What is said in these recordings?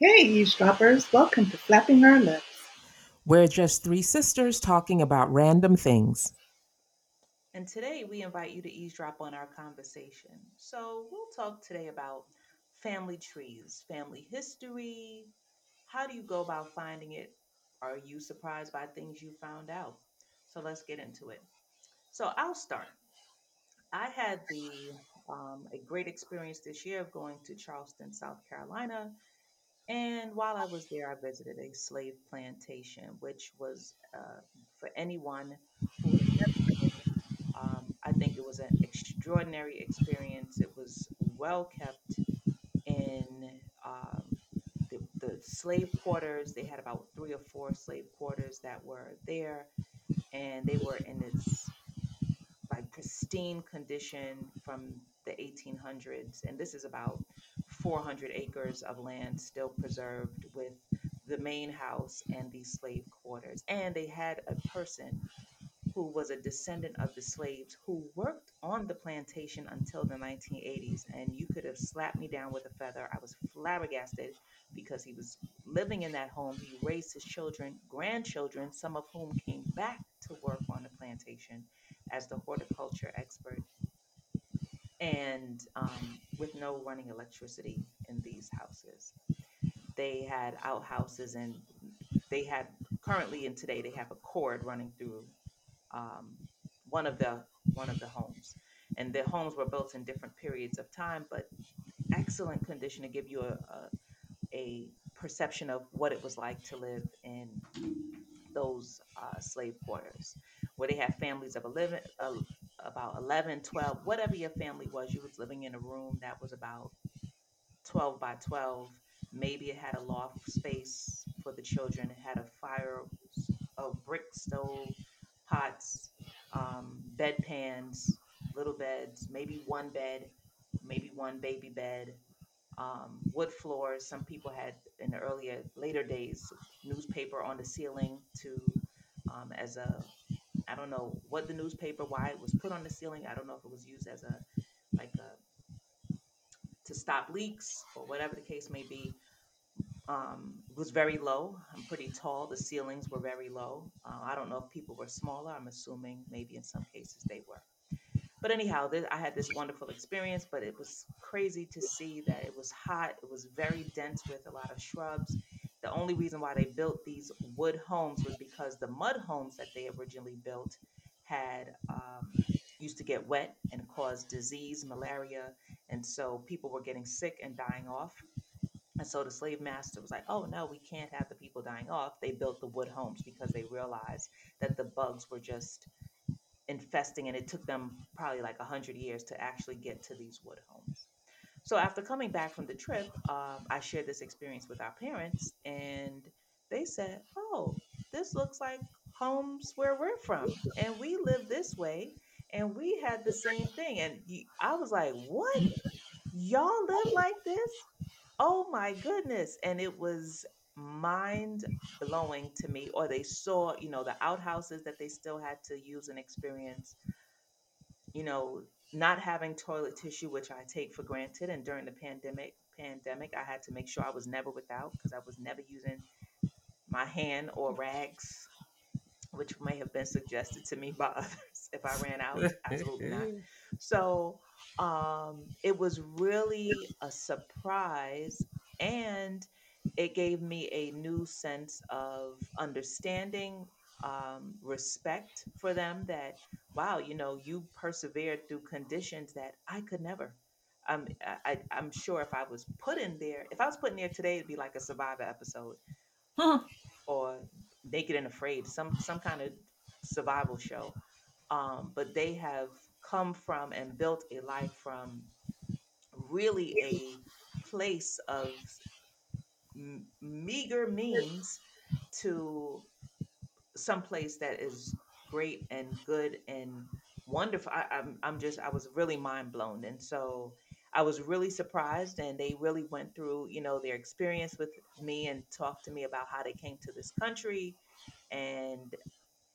Hey, eavesdroppers, welcome to Flapping Our Lips. We're just three sisters talking about random things. And today we invite you to eavesdrop on our conversation. So we'll talk today about family trees, family history. How do you go about finding it? Are you surprised by things you found out? So let's get into it. So I'll start. I had the um, a great experience this year of going to Charleston, South Carolina. And while I was there, I visited a slave plantation, which was uh, for anyone who has never been. Um, I think it was an extraordinary experience. It was well kept in um, the, the slave quarters. They had about three or four slave quarters that were there, and they were in its like pristine condition from the 1800s. And this is about 400 acres of land still preserved with the main house and these slave quarters. And they had a person who was a descendant of the slaves who worked on the plantation until the 1980s. And you could have slapped me down with a feather. I was flabbergasted because he was living in that home. He raised his children, grandchildren, some of whom came back to work on the plantation as the horticulture expert. And um, with no running electricity in these houses, they had outhouses and they had currently and today they have a cord running through um, one of the one of the homes, and the homes were built in different periods of time, but excellent condition to give you a, a, a perception of what it was like to live in those uh, slave quarters, where they have families of 11, uh, about 11, 12, whatever your family was, you was living in a room that was about 12 by 12. Maybe it had a loft space for the children. It had a fire, a brick stove, pots, um, bedpans, little beds, maybe one bed, maybe one baby bed, um, wood floors. Some people had in the earlier, later days, newspaper on the ceiling to um, as a I don't know what the newspaper, why it was put on the ceiling. I don't know if it was used as a like a to stop leaks or whatever the case may be. Um, it was very low. I'm pretty tall. The ceilings were very low. Uh, I don't know if people were smaller. I'm assuming maybe in some cases they were. But anyhow, th- I had this wonderful experience, but it was crazy to see that it was hot. It was very dense with a lot of shrubs. The only reason why they built these wood homes was because the mud homes that they originally built had um, used to get wet and cause disease, malaria, and so people were getting sick and dying off. And so the slave master was like, "Oh no, we can't have the people dying off." They built the wood homes because they realized that the bugs were just infesting, and it took them probably like a hundred years to actually get to these wood homes. So after coming back from the trip, um, I shared this experience with our parents, and they said, "Oh, this looks like homes where we're from, and we live this way, and we had the same thing." And I was like, "What? Y'all live like this?" Oh my goodness. And it was mind blowing to me. Or they saw, you know, the outhouses that they still had to use and experience, you know, not having toilet tissue, which I take for granted. And during the pandemic, pandemic, I had to make sure I was never without because I was never using my hand or rags, which may have been suggested to me by others if I ran out. Absolutely not. So um, it was really a surprise, and it gave me a new sense of understanding, um, respect for them. That wow, you know, you persevered through conditions that I could never. Um, I, I'm sure if I was put in there, if I was put in there today, it'd be like a Survivor episode or Naked and Afraid, some some kind of survival show. Um, but they have come from and built a life from really a place of m- meager means to some place that is great and good and wonderful. I, I'm I'm just I was really mind blown, and so I was really surprised, and they really went through you know their experience with me and talked to me about how they came to this country and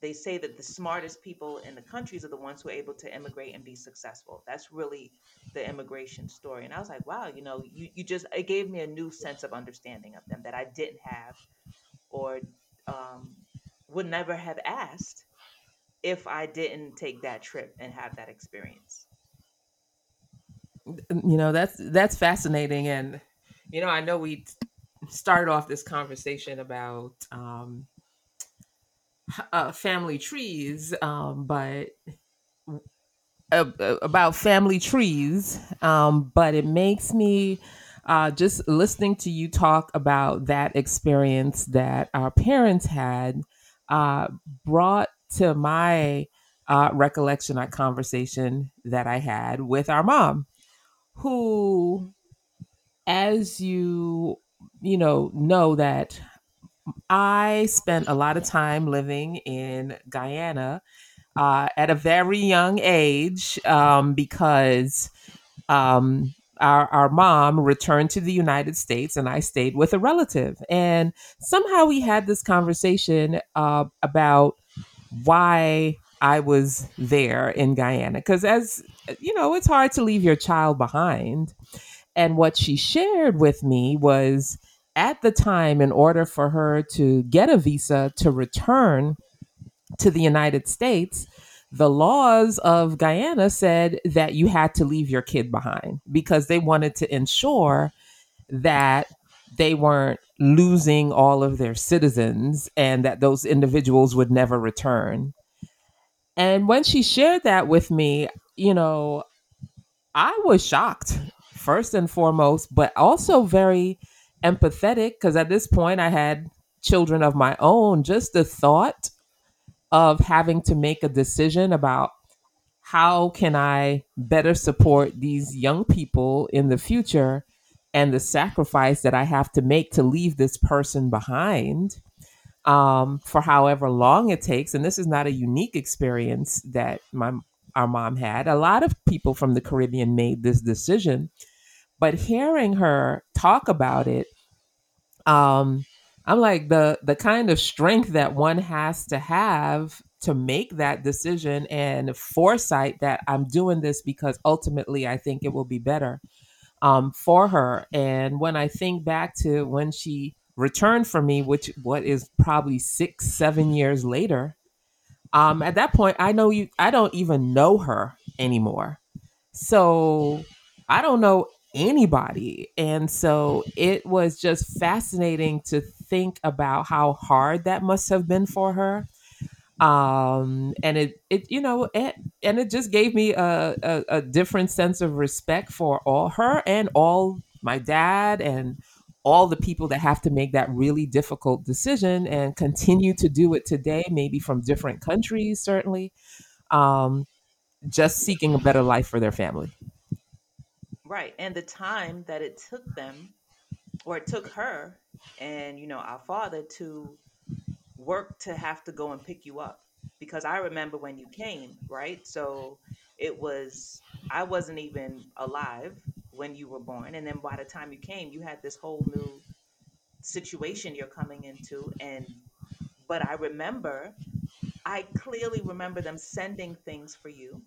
they say that the smartest people in the countries are the ones who are able to immigrate and be successful. That's really the immigration story. And I was like, wow, you know, you, you just, it gave me a new sense of understanding of them that I didn't have or um, would never have asked if I didn't take that trip and have that experience. You know, that's that's fascinating and you know, I know we started off this conversation about um uh, family trees, um, but about family trees, um, but it makes me uh, just listening to you talk about that experience that our parents had uh, brought to my uh, recollection, a conversation that I had with our mom, who, as you you know, know that I spent a lot of time living in Guyana uh, at a very young age um, because um, our, our mom returned to the United States and I stayed with a relative. And somehow we had this conversation uh, about why I was there in Guyana. Because, as you know, it's hard to leave your child behind. And what she shared with me was at the time, in order for her to get a visa to return to the United States, the laws of Guyana said that you had to leave your kid behind because they wanted to ensure that they weren't losing all of their citizens and that those individuals would never return. And when she shared that with me, you know, I was shocked first and foremost, but also very empathetic because at this point I had children of my own. Just the thought of having to make a decision about how can I better support these young people in the future and the sacrifice that I have to make to leave this person behind um, for however long it takes. And this is not a unique experience that my our mom had. A lot of people from the Caribbean made this decision, but hearing her talk about it, um, I'm like the the kind of strength that one has to have to make that decision and foresight that I'm doing this because ultimately I think it will be better um, for her. And when I think back to when she returned for me, which what is probably six, seven years later, um, at that point I know you I don't even know her anymore. So I don't know anybody. And so it was just fascinating to think about how hard that must have been for her um and it it you know it, and it just gave me a, a, a different sense of respect for all her and all my dad and all the people that have to make that really difficult decision and continue to do it today maybe from different countries certainly um just seeking a better life for their family Right. And the time that it took them, or it took her and, you know, our father to work to have to go and pick you up. Because I remember when you came, right? So it was, I wasn't even alive when you were born. And then by the time you came, you had this whole new situation you're coming into. And, but I remember, I clearly remember them sending things for you.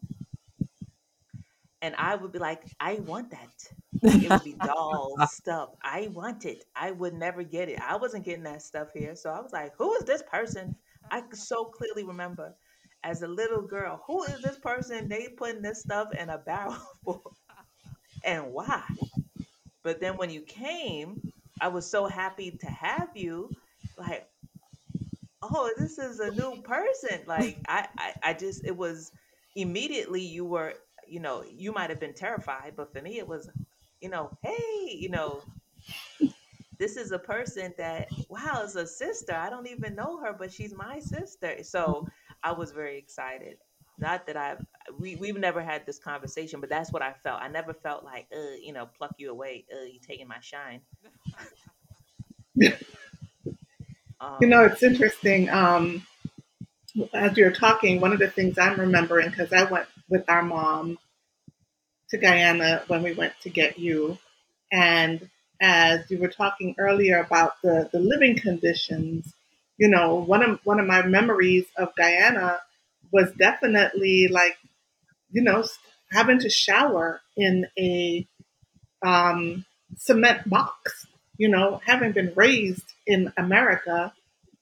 And I would be like, I want that. It would be dolls, stuff. I want it. I would never get it. I wasn't getting that stuff here. So I was like, who is this person? I could so clearly remember as a little girl, who is this person? They putting this stuff in a barrel for and why? But then when you came, I was so happy to have you. Like, oh, this is a new person. Like I, I, I just it was immediately you were, you know, you might have been terrified, but for me it was, you know, hey, you know, this is a person that wow is a sister. I don't even know her but she's my sister. So i was very excited. Not that i we, we've never had this conversation but that's what i felt. I never felt like uh you know pluck you away uh you taking my shine. You know, um it's interesting. Um, as you're talking, one of the things I'm remembering, because I went with our mom to Guyana when we went to get you. And as you were talking earlier about the, the living conditions, you know, one of one of my memories of Guyana was definitely like, you know, having to shower in a um, cement box. You know, having been raised in America,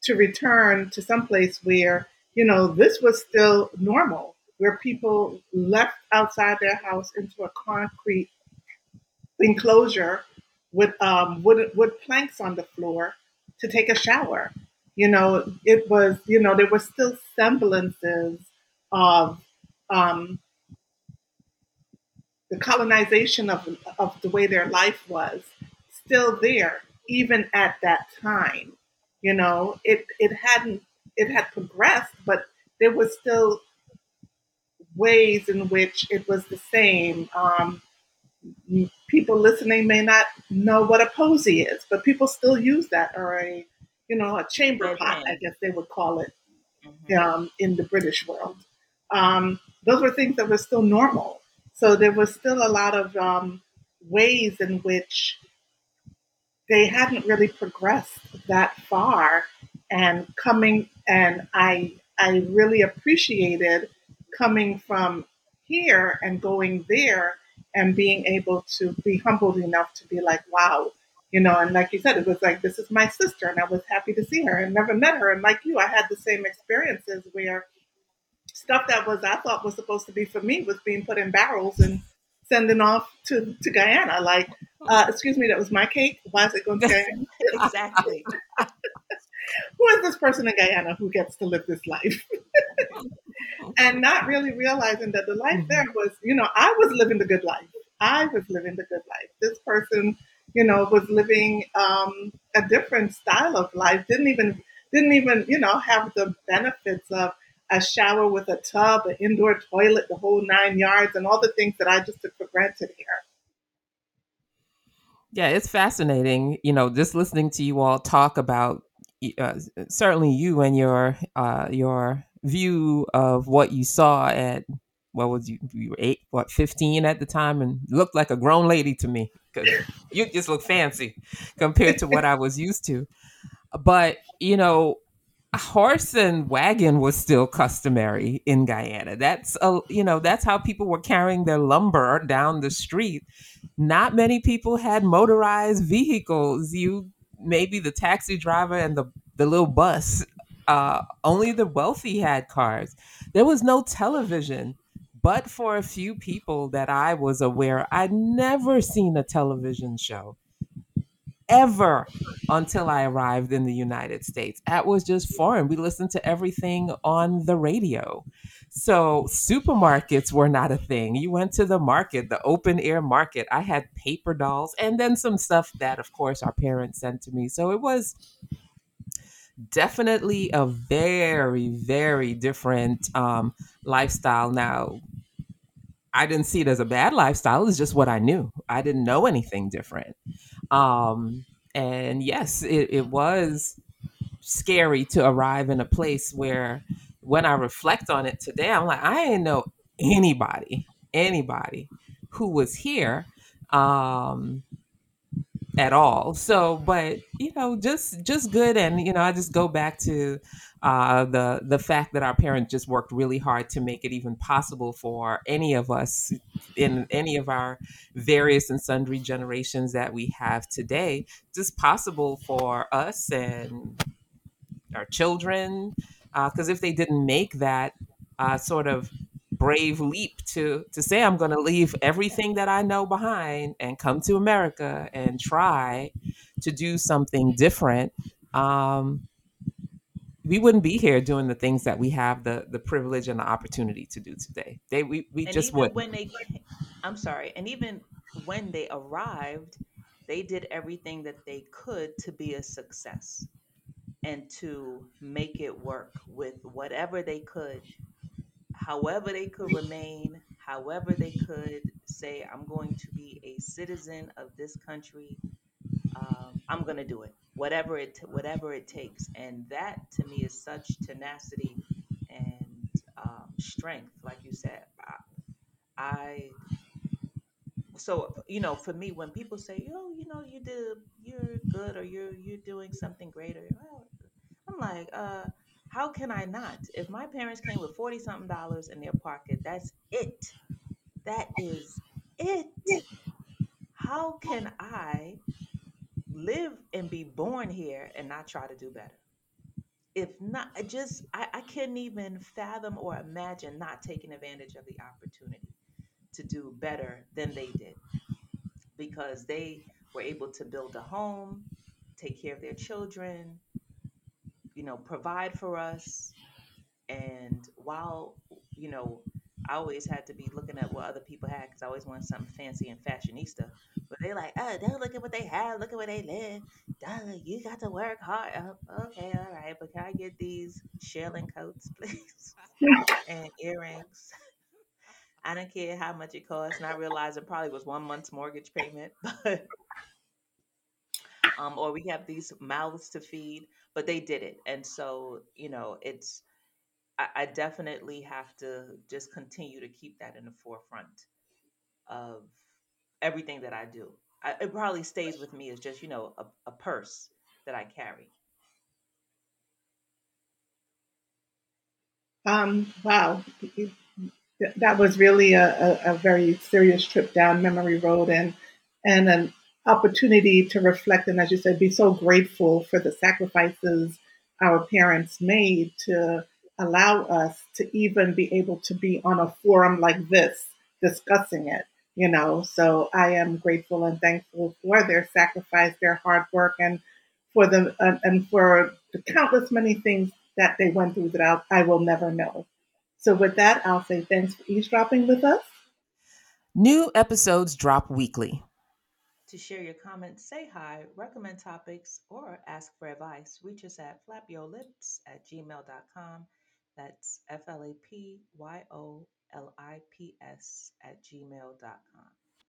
to return to some place where you know this was still normal, where people left outside their house into a concrete enclosure with um, wood wood planks on the floor to take a shower. You know, it was you know there were still semblances of um, the colonization of of the way their life was still there even at that time. You know, it it hadn't it had progressed, but there was still ways in which it was the same. Um, people listening may not know what a posy is, but people still use that, or a, you know, a chamber pot, I guess they would call it mm-hmm. um, in the British world. Um, those were things that were still normal. So there was still a lot of um, ways in which they hadn't really progressed that far, and coming and I I really appreciated coming from here and going there and being able to be humbled enough to be like, wow, you know, and like you said, it was like, this is my sister, and I was happy to see her and never met her. And like you, I had the same experiences where stuff that was I thought was supposed to be for me was being put in barrels and sending off to, to Guyana. Like, uh, excuse me, that was my cake. Why is it going to Guyana? exactly. who is this person in Guyana who gets to live this life? and not really realizing that the life mm-hmm. there was, you know, I was living the good life. I was living the good life. This person, you know, was living um, a different style of life. Didn't even didn't even you know have the benefits of a shower with a tub, an indoor toilet, the whole nine yards, and all the things that I just took for granted here. Yeah, it's fascinating, you know, just listening to you all talk about uh, certainly you and your uh, your view of what you saw at what was you you were eight what 15 at the time and looked like a grown lady to me because you just look fancy compared to what i was used to. But you know horse and wagon was still customary in guyana. That's a you know that's how people were carrying their lumber down the street. Not many people had motorized vehicles. You maybe the taxi driver and the the little bus uh, only the wealthy had cars. There was no television, but for a few people that I was aware, I'd never seen a television show ever until I arrived in the United States. That was just foreign. We listened to everything on the radio. So supermarkets were not a thing. You went to the market, the open air market. I had paper dolls and then some stuff that, of course, our parents sent to me. So it was definitely a very, very different um, lifestyle. Now, I didn't see it as a bad lifestyle. It's just what I knew. I didn't know anything different. Um, and yes, it, it was scary to arrive in a place where when I reflect on it today, I'm like, I didn't know anybody, anybody who was here. Um, at all. So, but you know, just just good, and you know, I just go back to uh, the the fact that our parents just worked really hard to make it even possible for any of us in any of our various and sundry generations that we have today, just possible for us and our children. Because uh, if they didn't make that uh, sort of brave leap to to say I'm going to leave everything that I know behind and come to America and try to do something different. Um, we wouldn't be here doing the things that we have the the privilege and the opportunity to do today. They we, we and just would. When they, I'm sorry, and even when they arrived, they did everything that they could to be a success and to make it work with whatever they could however they could remain, however they could say, I'm going to be a citizen of this country. Um, I'm going to do it, whatever it whatever it takes, and that to me is such tenacity and um, strength, like you said. I, I so you know for me when people say yo you know you did you're good or you're you're doing something greater well, I'm like, uh, how can I not? If my parents came with 40 something dollars in their pocket, that's it. That is it. How can I live and be born here and not try to do better? If not, I just, I, I couldn't even fathom or imagine not taking advantage of the opportunity to do better than they did because they were able to build a home, take care of their children, you know, provide for us. And while, you know, I always had to be looking at what other people had because I always wanted something fancy and fashionista. But they're like, oh, don't look at what they have, look at where they live. Duh, you got to work hard. Okay, all right, but can I get these shearling coats, please? and earrings. I don't care how much it costs, and I it probably was one month's mortgage payment, but um, or we have these mouths to feed, but they did it, and so you know, it's I, I definitely have to just continue to keep that in the forefront of everything that I do. I, it probably stays with me as just you know a, a purse that I carry. Um, wow, that was really a, a, a, very serious trip down memory road and and an opportunity to reflect and as you said be so grateful for the sacrifices our parents made to allow us to even be able to be on a forum like this discussing it you know so i am grateful and thankful for their sacrifice their hard work and for the uh, and for the countless many things that they went through that I, I will never know so, with that, I'll say thanks for eavesdropping with us. New episodes drop weekly. To share your comments, say hi, recommend topics, or ask for advice, reach us at flapyolips at gmail.com. That's F L A P Y O L I P S at gmail.com.